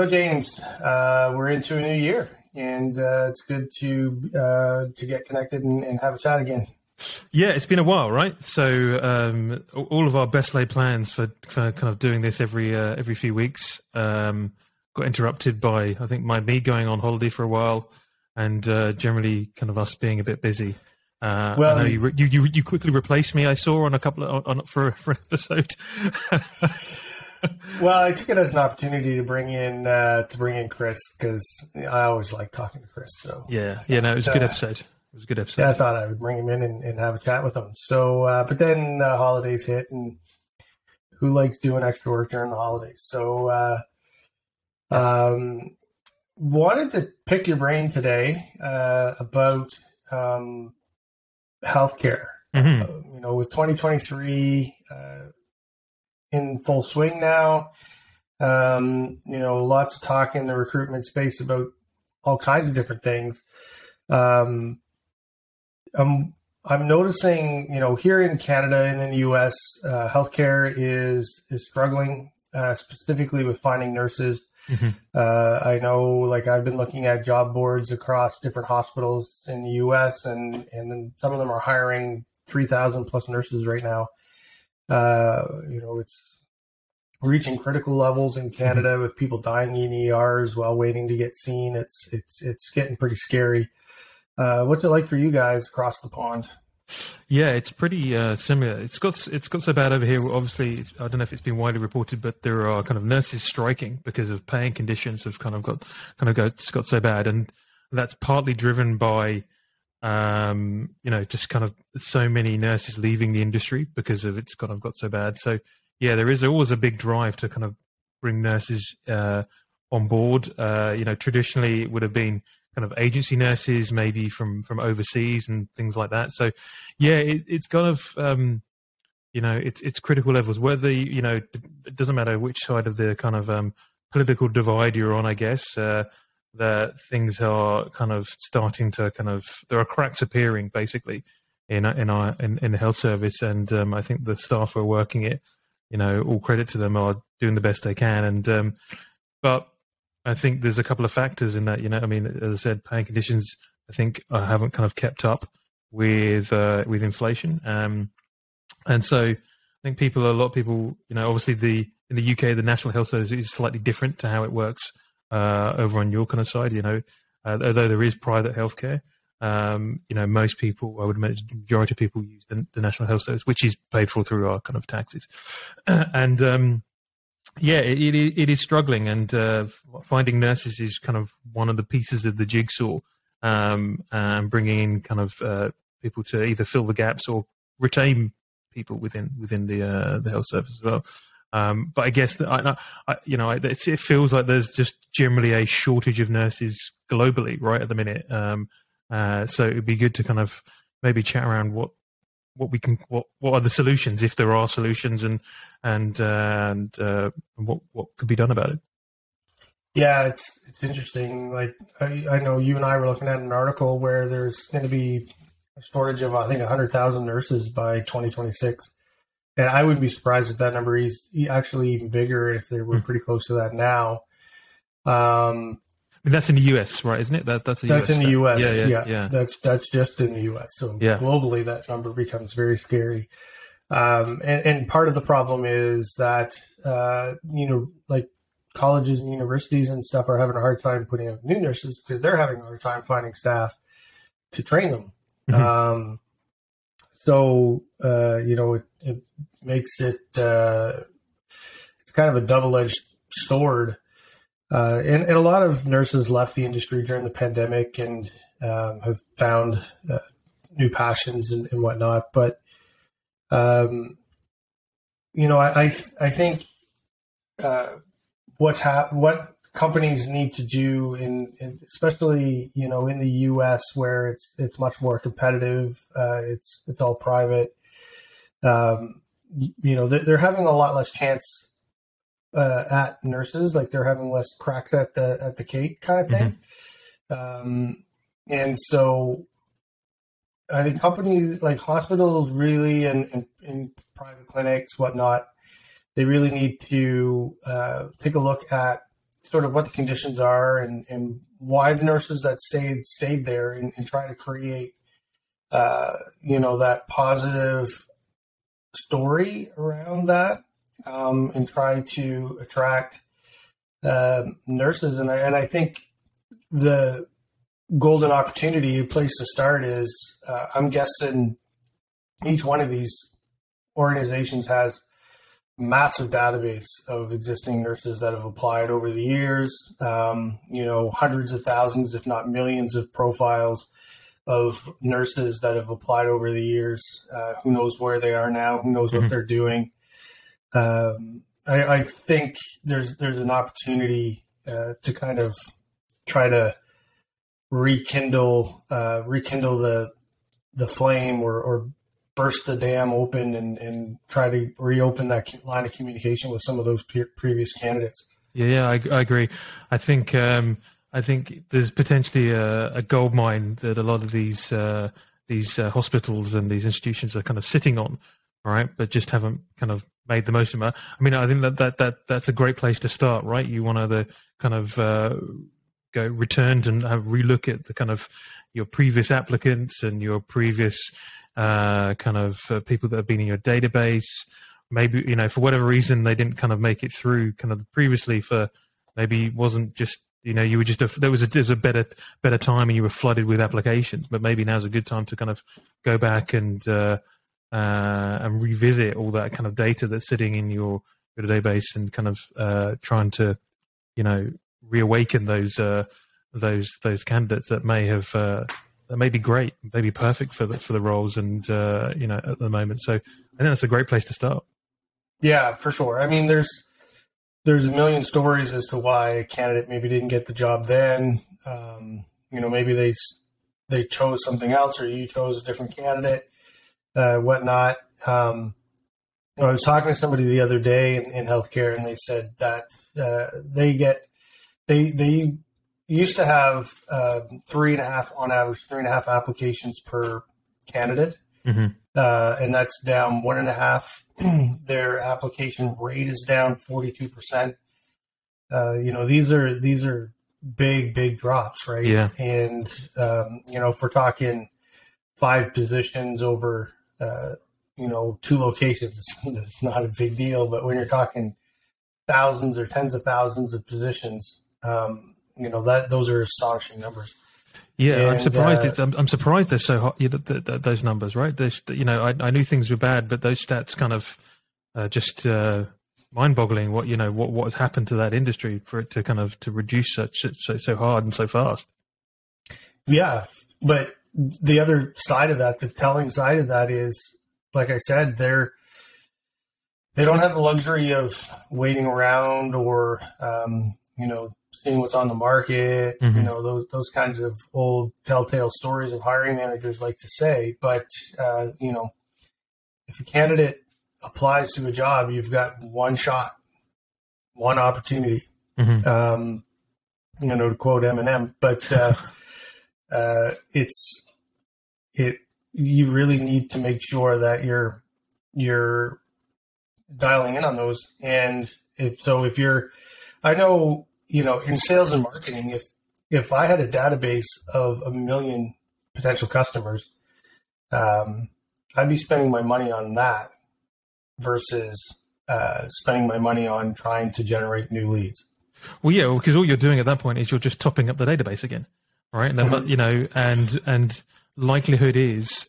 So James, uh, we're into a new year, and uh, it's good to uh, to get connected and, and, have a chat again. Yeah, it's been a while, right? So um, all of our best laid plans for, for kind of doing this every uh, every few weeks um, got interrupted by I think my me going on holiday for a while, and uh, generally kind of us being a bit busy. Uh, well, you, you, you you quickly replaced me. I saw on a couple of on, for for an episode. well, I took it as an opportunity to bring in uh, to bring in Chris because I always like talking to Chris. So yeah, yeah, no, it was a good uh, episode. It was a good episode. Yeah, I thought I would bring him in and, and have a chat with him. So, uh, but then uh, holidays hit, and who likes doing extra work during the holidays? So, uh, um, wanted to pick your brain today uh, about um, healthcare. Mm-hmm. You know, with 2023 uh, in full swing now. Um, you know, lots of talk in the recruitment space about all kinds of different things. Um, I'm, I'm noticing, you know, here in Canada and in the U.S., uh, healthcare is is struggling, uh, specifically with finding nurses. Mm-hmm. Uh, I know, like I've been looking at job boards across different hospitals in the U.S. and and some of them are hiring three thousand plus nurses right now. Uh, you know, it's reaching critical levels in Canada with people dying in ERs while waiting to get seen. It's it's it's getting pretty scary. Uh, what's it like for you guys across the pond? Yeah, it's pretty uh, similar. It's got it's got so bad over here. Obviously, I don't know if it's been widely reported, but there are kind of nurses striking because of paying conditions have kind of got kind of got got so bad, and that's partly driven by um, you know just kind of so many nurses leaving the industry because of it's kind of got so bad. So yeah, there is always a big drive to kind of bring nurses uh, on board. Uh, you know, traditionally it would have been kind of agency nurses, maybe from from overseas and things like that. So, yeah, it, it's kind of um, you know it's it's critical levels. Whether you know it doesn't matter which side of the kind of um, political divide you're on, I guess. Uh, that things are kind of starting to kind of there are cracks appearing basically in in our in, in the health service, and um, I think the staff are working it you know, all credit to them are doing the best they can. And um, but I think there's a couple of factors in that. You know, I mean, as I said, paying conditions I think uh, haven't kind of kept up with uh, with inflation. Um, and so I think people, a lot of people, you know, obviously the in the UK, the National Health Service is slightly different to how it works uh, over on your kind of side. You know, uh, although there is private healthcare, um, you know, most people, I would imagine, majority of people use the, the, National Health Service, which is paid for through our kind of taxes. and um, yeah, it, it, it is struggling, and uh, finding nurses is kind of one of the pieces of the jigsaw, um, and bringing in kind of uh, people to either fill the gaps or retain people within within the uh, the health service as well. Um, but I guess that I, I you know, it, feels like there's just generally a shortage of nurses globally, right at the minute. Um, uh, so it'd be good to kind of maybe chat around what what we can what what are the solutions if there are solutions and and uh, and uh, what what could be done about it. Yeah, it's it's interesting. Like I, I know you and I were looking at an article where there's going to be a shortage of I think hundred thousand nurses by 2026, and I wouldn't be surprised if that number is actually even bigger if they were hmm. pretty close to that now. Um, that's in the US, right? Isn't it? That that's that's US in the US. Yeah, yeah, yeah, yeah, That's that's just in the US. So yeah. globally, that number becomes very scary. Um, and, and part of the problem is that uh, you know, like colleges and universities and stuff are having a hard time putting out new nurses because they're having a hard time finding staff to train them. Mm-hmm. Um, so uh, you know, it, it makes it uh, it's kind of a double edged sword uh, and, and, a lot of nurses left the industry during the pandemic and um, have found uh, new passions and, and, whatnot. But, um, you know, I, I, I think uh, what's ha- what companies need to do in, in, especially, you know, in the U.S. where it's, it's much more competitive. Uh, it's, it's all private. Um, you know, they're, they're having a lot less chance uh, at nurses, like they're having less cracks at the at the cake kind of thing. Mm-hmm. Um, and so I think companies like hospitals really and, and, and private clinics, whatnot, they really need to uh, take a look at sort of what the conditions are and, and why the nurses that stayed stayed there and, and try to create uh, you know that positive story around that um, and try to attract uh, nurses. And I, and I think the golden opportunity place to start is uh, I'm guessing each one of these organizations has massive database of existing nurses that have applied over the years. Um, you know, hundreds of thousands, if not millions, of profiles of nurses that have applied over the years. Uh, who knows where they are now? Who knows mm-hmm. what they're doing? Um, I, I, think there's there's an opportunity uh, to kind of try to rekindle uh, rekindle the the flame or, or burst the dam open and, and try to reopen that line of communication with some of those previous candidates. Yeah, yeah, I, I agree. I think um, I think there's potentially a, a, gold mine that a lot of these uh, these uh, hospitals and these institutions are kind of sitting on, right? But just haven't kind of made the most of it. I mean, I think that that, that that's a great place to start, right? You want to kind of uh, go returned and have relook at the kind of your previous applicants and your previous uh, kind of uh, people that have been in your database. Maybe you know for whatever reason they didn't kind of make it through kind of previously for maybe wasn't just you know you were just a, there was a, there was a better better time and you were flooded with applications but maybe now's a good time to kind of go back and uh, uh, and revisit all that kind of data that's sitting in your your database and kind of uh, trying to you know reawaken those uh, those those candidates that may have uh, that may be great, may be perfect for the for the roles, and uh, you know at the moment. So I think that's a great place to start. Yeah, for sure. I mean, there's there's a million stories as to why a candidate maybe didn't get the job then. Um, you know, maybe they they chose something else, or you chose a different candidate, uh, whatnot. Um, you know, I was talking to somebody the other day in, in healthcare, and they said that uh, they get they they used to have uh, three and a half on average three and a half applications per candidate. Mm-hmm. uh, and that's down one and a half. Their application rate is down 42% uh, you know these are these are big big drops right? Yeah. And um, you know if we're talking five positions over uh, you know two locations it's not a big deal. But when you're talking thousands or tens of thousands of positions um, you know that those are astonishing numbers. Yeah, and, I'm surprised. Uh, it's, I'm, I'm, surprised they're so hot. You know, the, the, those numbers, right? There's, you know, I, I, knew things were bad, but those stats kind of uh, just uh, mind-boggling. What you know, what what has happened to that industry for it to kind of to reduce such so so hard and so fast. Yeah, but the other side of that, the telling side of that is, like I said, they're they don't have the luxury of waiting around or um, you know seeing what's on the market, mm-hmm. you know, those those kinds of old telltale stories of hiring managers like to say. But uh, you know, if a candidate applies to a job, you've got one shot, one opportunity. Mm-hmm. Um, you know, to quote Eminem, but uh, uh, it's it. You really need to make sure that you're you're dialing in on those, and if so, if you're, I know you know, in sales and marketing, if if I had a database of a million potential customers, um, I'd be spending my money on that versus uh, spending my money on trying to generate new leads. Well, yeah, because all you're doing at that point is you're just topping up the database again, right? And mm-hmm. you know, and and likelihood is,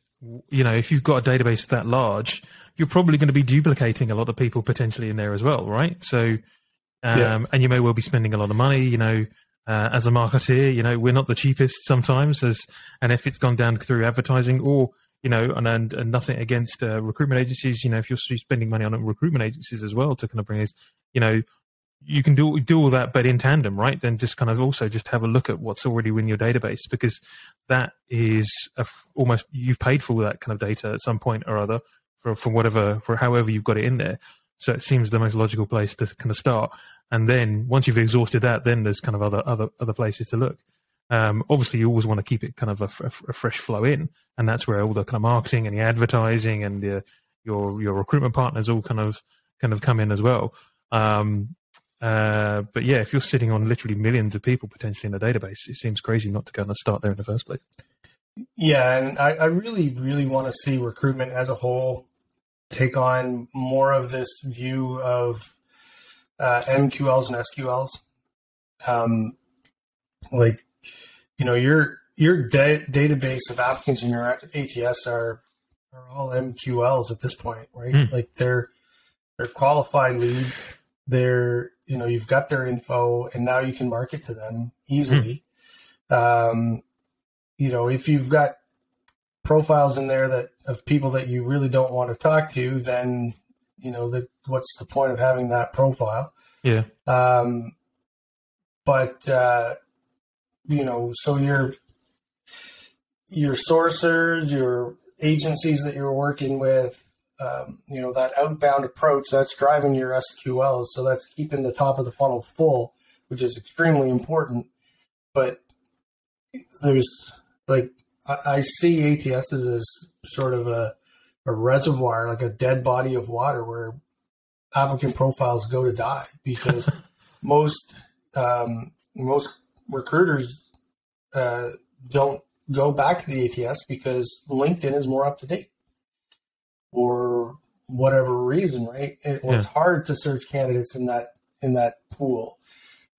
you know, if you've got a database that large, you're probably going to be duplicating a lot of people potentially in there as well, right? So um, yeah. and you may well be spending a lot of money. You know, uh, as a marketeer, you know we're not the cheapest sometimes, as and if it's gone down through advertising or you know, and and, and nothing against uh, recruitment agencies. You know, if you're spending money on recruitment agencies as well to kind of bring us, you know, you can do do all that, but in tandem, right? Then just kind of also just have a look at what's already in your database because that is almost you've paid for that kind of data at some point or other for for whatever for however you've got it in there. So it seems the most logical place to kind of start. And then once you've exhausted that, then there's kind of other other other places to look. Um, obviously, you always want to keep it kind of a, a, fresh flow in, and that's where all the kind of marketing and the advertising and the, your your recruitment partners all kind of kind of come in as well. Um, Uh, but yeah, if you're sitting on literally millions of people potentially in a database, it seems crazy not to kind of start there in the first place. Yeah, and I, I really, really want to see recruitment as a whole take on more of this view of uh, MQLs and SQLs. Um, like, you know, your your da- database of applicants in your ATS are are all MQLs at this point, right? Mm. Like they're they're qualified leads. They're you know you've got their info, and now you can market to them easily. Mm. Um, you know, if you've got profiles in there that of people that you really don't want to talk to, then you know that what's the point of having that profile? Yeah. Um, but uh, you know, so your your sourcers, your agencies that you're working with, um, you know, that outbound approach that's driving your SQLs. So that's keeping the top of the funnel full, which is extremely important. But there's like I, see ATS as sort of a a reservoir, like a dead body of water where applicant profiles go to die because most um, most recruiters uh, don't go back to the ATS because LinkedIn is more up to date or whatever reason, right? It, yeah. It's hard to search candidates in that in that pool.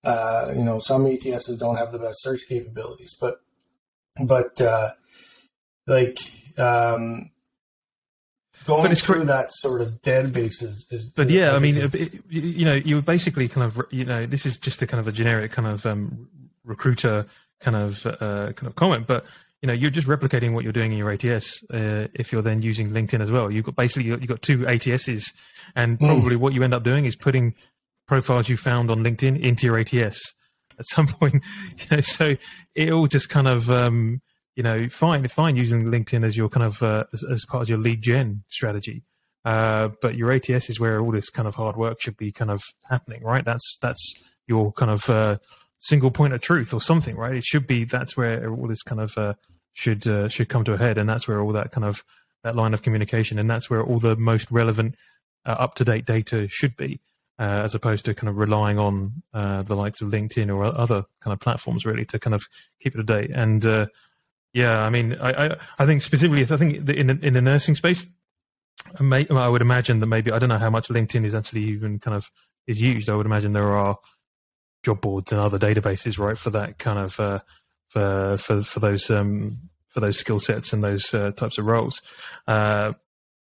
Uh, you know, some ATSs don't have the best search capabilities, but but uh, like um, going but through that sort of database is, is but yeah i mean it, you know you're basically kind of you know this is just a kind of a generic kind of um, recruiter kind of uh, kind of comment but you know you're just replicating what you're doing in your ats uh, if you're then using linkedin as well you've got basically you've got two ats's and hmm. probably mm. what you end up doing is putting profiles you found on linkedin into your ats at some point you know so it all just kind of um, you know, fine, fine using LinkedIn as your kind of uh, as, as, part of your lead gen strategy. Uh, but your ATS is where all this kind of hard work should be kind of happening, right? That's that's your kind of uh, single point of truth or something, right? It should be that's where all this kind of uh, should uh, should come to a head, and that's where all that kind of that line of communication, and that's where all the most relevant, uh, up to date data should be. As opposed to kind of relying on the likes of LinkedIn or other kind of platforms really to kind of keep it a date. And uh, yeah, I mean, I, I, I think specifically, I think in the, in the nursing space, I, may, I would imagine that maybe I don't know how much LinkedIn is actually even kind of is used. I would imagine there are job boards and other databases, right, for that kind of uh, for for for those um, for those skill sets and those uh, types of roles. Uh,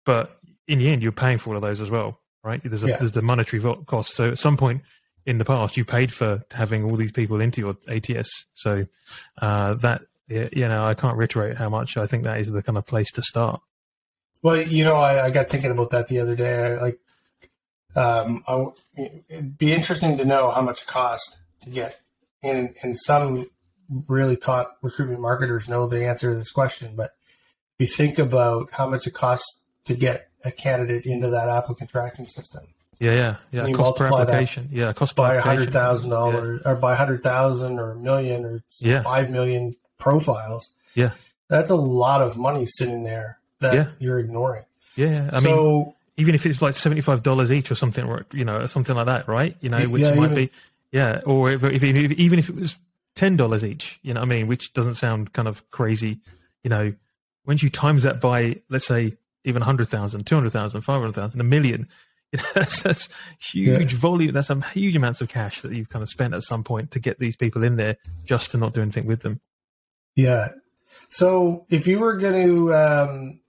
but in the end, you're paying for all of those as well, right? There's a, yeah. there's the monetary cost. So at some point in the past, you paid for having all these people into your ATS. So uh, that you know, I can't reiterate how much I think that is the kind of place to start. Well, you know, I, I got thinking about that the other day. I, like, um, I, it'd be interesting to know how much it costs to get. And, and some really taught recruitment marketers know the answer to this question. But if you think about how much it costs to get a candidate into that applicant tracking system. Yeah, yeah, yeah. Cost per application. Yeah, cost by a hundred thousand dollars, or by a hundred thousand, or a million, or yeah. five million profiles. Yeah. That's a lot of money sitting there that yeah. you're ignoring. Yeah. I so, mean, even if it's like $75 each or something, or, you know, something like that, right? You know, which yeah, might even, be, yeah. Or if, if, even if it was $10 each, you know I mean? Which doesn't sound kind of crazy. You know, once you times that by, let's say, even 100,000, 200,000, 500,000, a million, you know, that's, that's huge yeah. volume. That's some huge amounts of cash that you've kind of spent at some point to get these people in there just to not do anything with them. Yeah. So if you were going to, um,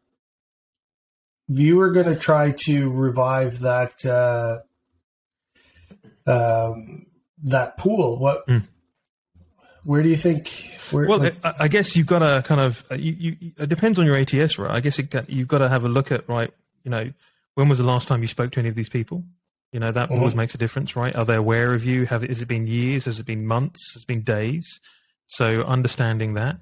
if you were going to try to revive that, uh, um, that pool, what, mm. where do you think? Where, well, like, I guess you've got to kind of, uh, you, you, it depends on your ATS, right? I guess it, you've got to have a look at, right, you know, when was the last time you spoke to any of these people? You know, that mm-hmm. always makes a difference, right? Are they aware of you? Have, has it been years? Has it been months? Has it been days? So understanding that,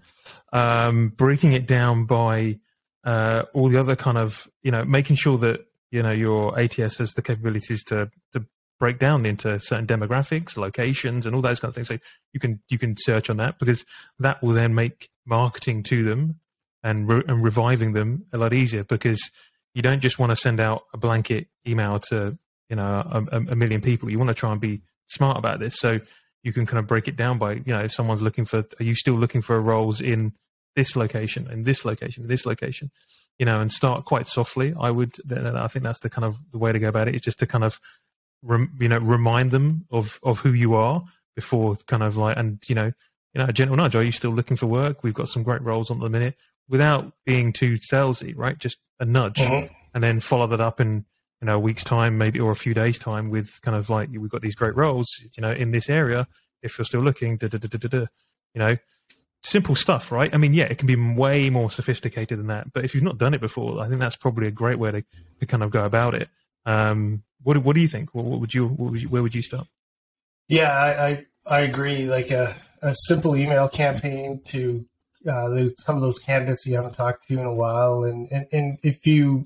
um, breaking it down by uh, all the other kind of, you know, making sure that you know your ATS has the capabilities to to break down into certain demographics, locations, and all those kind of things. So you can you can search on that because that will then make marketing to them and re- and reviving them a lot easier because you don't just want to send out a blanket email to you know a, a million people. You want to try and be smart about this. So you can kind of break it down by, you know, if someone's looking for, are you still looking for roles in this location, in this location, in this location, you know, and start quite softly. I would, then I think that's the kind of the way to go about it is just to kind of, you know, remind them of, of who you are before kind of like, and, you know, you know, a gentle nudge. Are you still looking for work? We've got some great roles on the minute without being too salesy, right? Just a nudge mm-hmm. and then follow that up in, you know, a week's time, maybe, or a few days time with kind of like, we've got these great roles, you know, in this area. If you're still looking, you know, simple stuff, right? I mean, yeah, it can be way more sophisticated than that. But if you've not done it before, I think that's probably a great way to, to kind of go about it. Um, what what do you think? What, what would you, what would you, where would you start? Yeah, I I, I agree. Like a, a simple email campaign to uh, some of those candidates you haven't talked to in a while, and and, and if you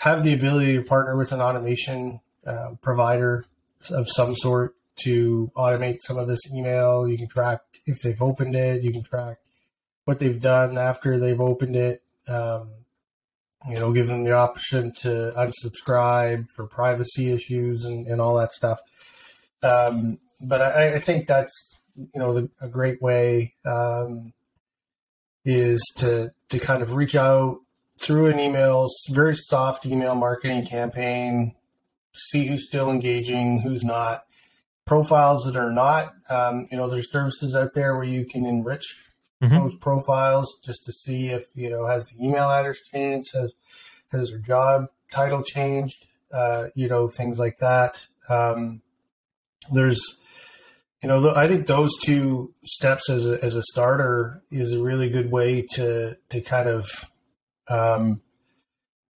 have the ability to partner with an automation uh, provider of some sort to automate some of this email, you can track if they've opened it. You can track what they've done after they've opened it. Um, you know, give them the option to unsubscribe for privacy issues and, and all that stuff. Um, but I, I, think that's you know the, a great way um, is to to kind of reach out through an email, very soft email marketing campaign, see who's still engaging, who's not, profiles that are not. Um, you know, there's services out there where you can enrich mm-hmm. those profiles just to see if you know has the email address changed, has has their job title changed, uh, you know, things like that. Um, there's, you know, I think those two steps as a, as a starter is a really good way to to kind of um,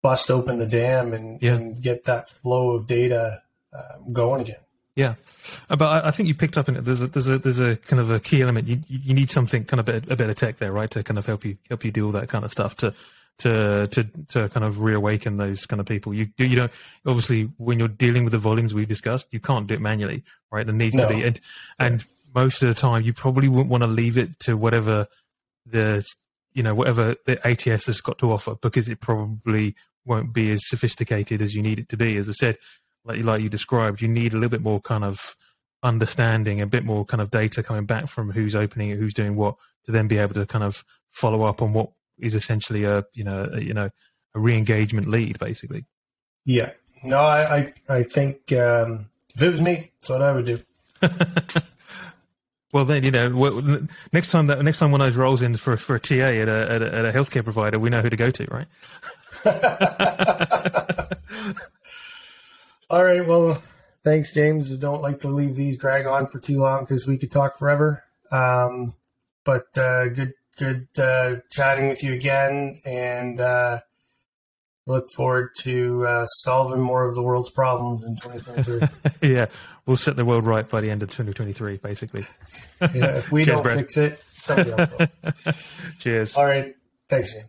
bust open the dam and, yeah. and get that flow of data um, going again. Yeah, uh, but I, think you picked up in it. There's a there's a there's a kind of a key element. You you need something kind of a, a bit of tech there, right, to kind of help you help you do all that kind of stuff to to to to kind of reawaken those kind of people. You you know obviously when you're dealing with the volumes we discussed, you can't do it manually, right? There needs no. to be and and most of the time you probably wouldn't want to leave it to whatever the you know whatever the ATS has got to offer because it probably won't be as sophisticated as you need it to be. As I said, like, like you described, you need a little bit more kind of understanding, a bit more kind of data coming back from who's opening it, who's doing what, to then be able to kind of follow up on what is essentially a you know a, you know a re-engagement lead, basically. Yeah. No, I I, I think um, if it was me, that's what I would do. well, then you know, next time that next time one of those rolls in for for a TA at a, at a, at a healthcare provider, we know who to go to, right? All right. Well, thanks, James. I don't like to leave these drag on for too long because we could talk forever. Um, but uh, good, good uh, chatting with you again, and uh, look forward to uh, solving more of the world's problems in 2023. yeah, we'll set the world right by the end of 2023, basically. yeah, if we Cheers, don't Brad. fix it, somebody else will. Cheers. All right. Thanks, James.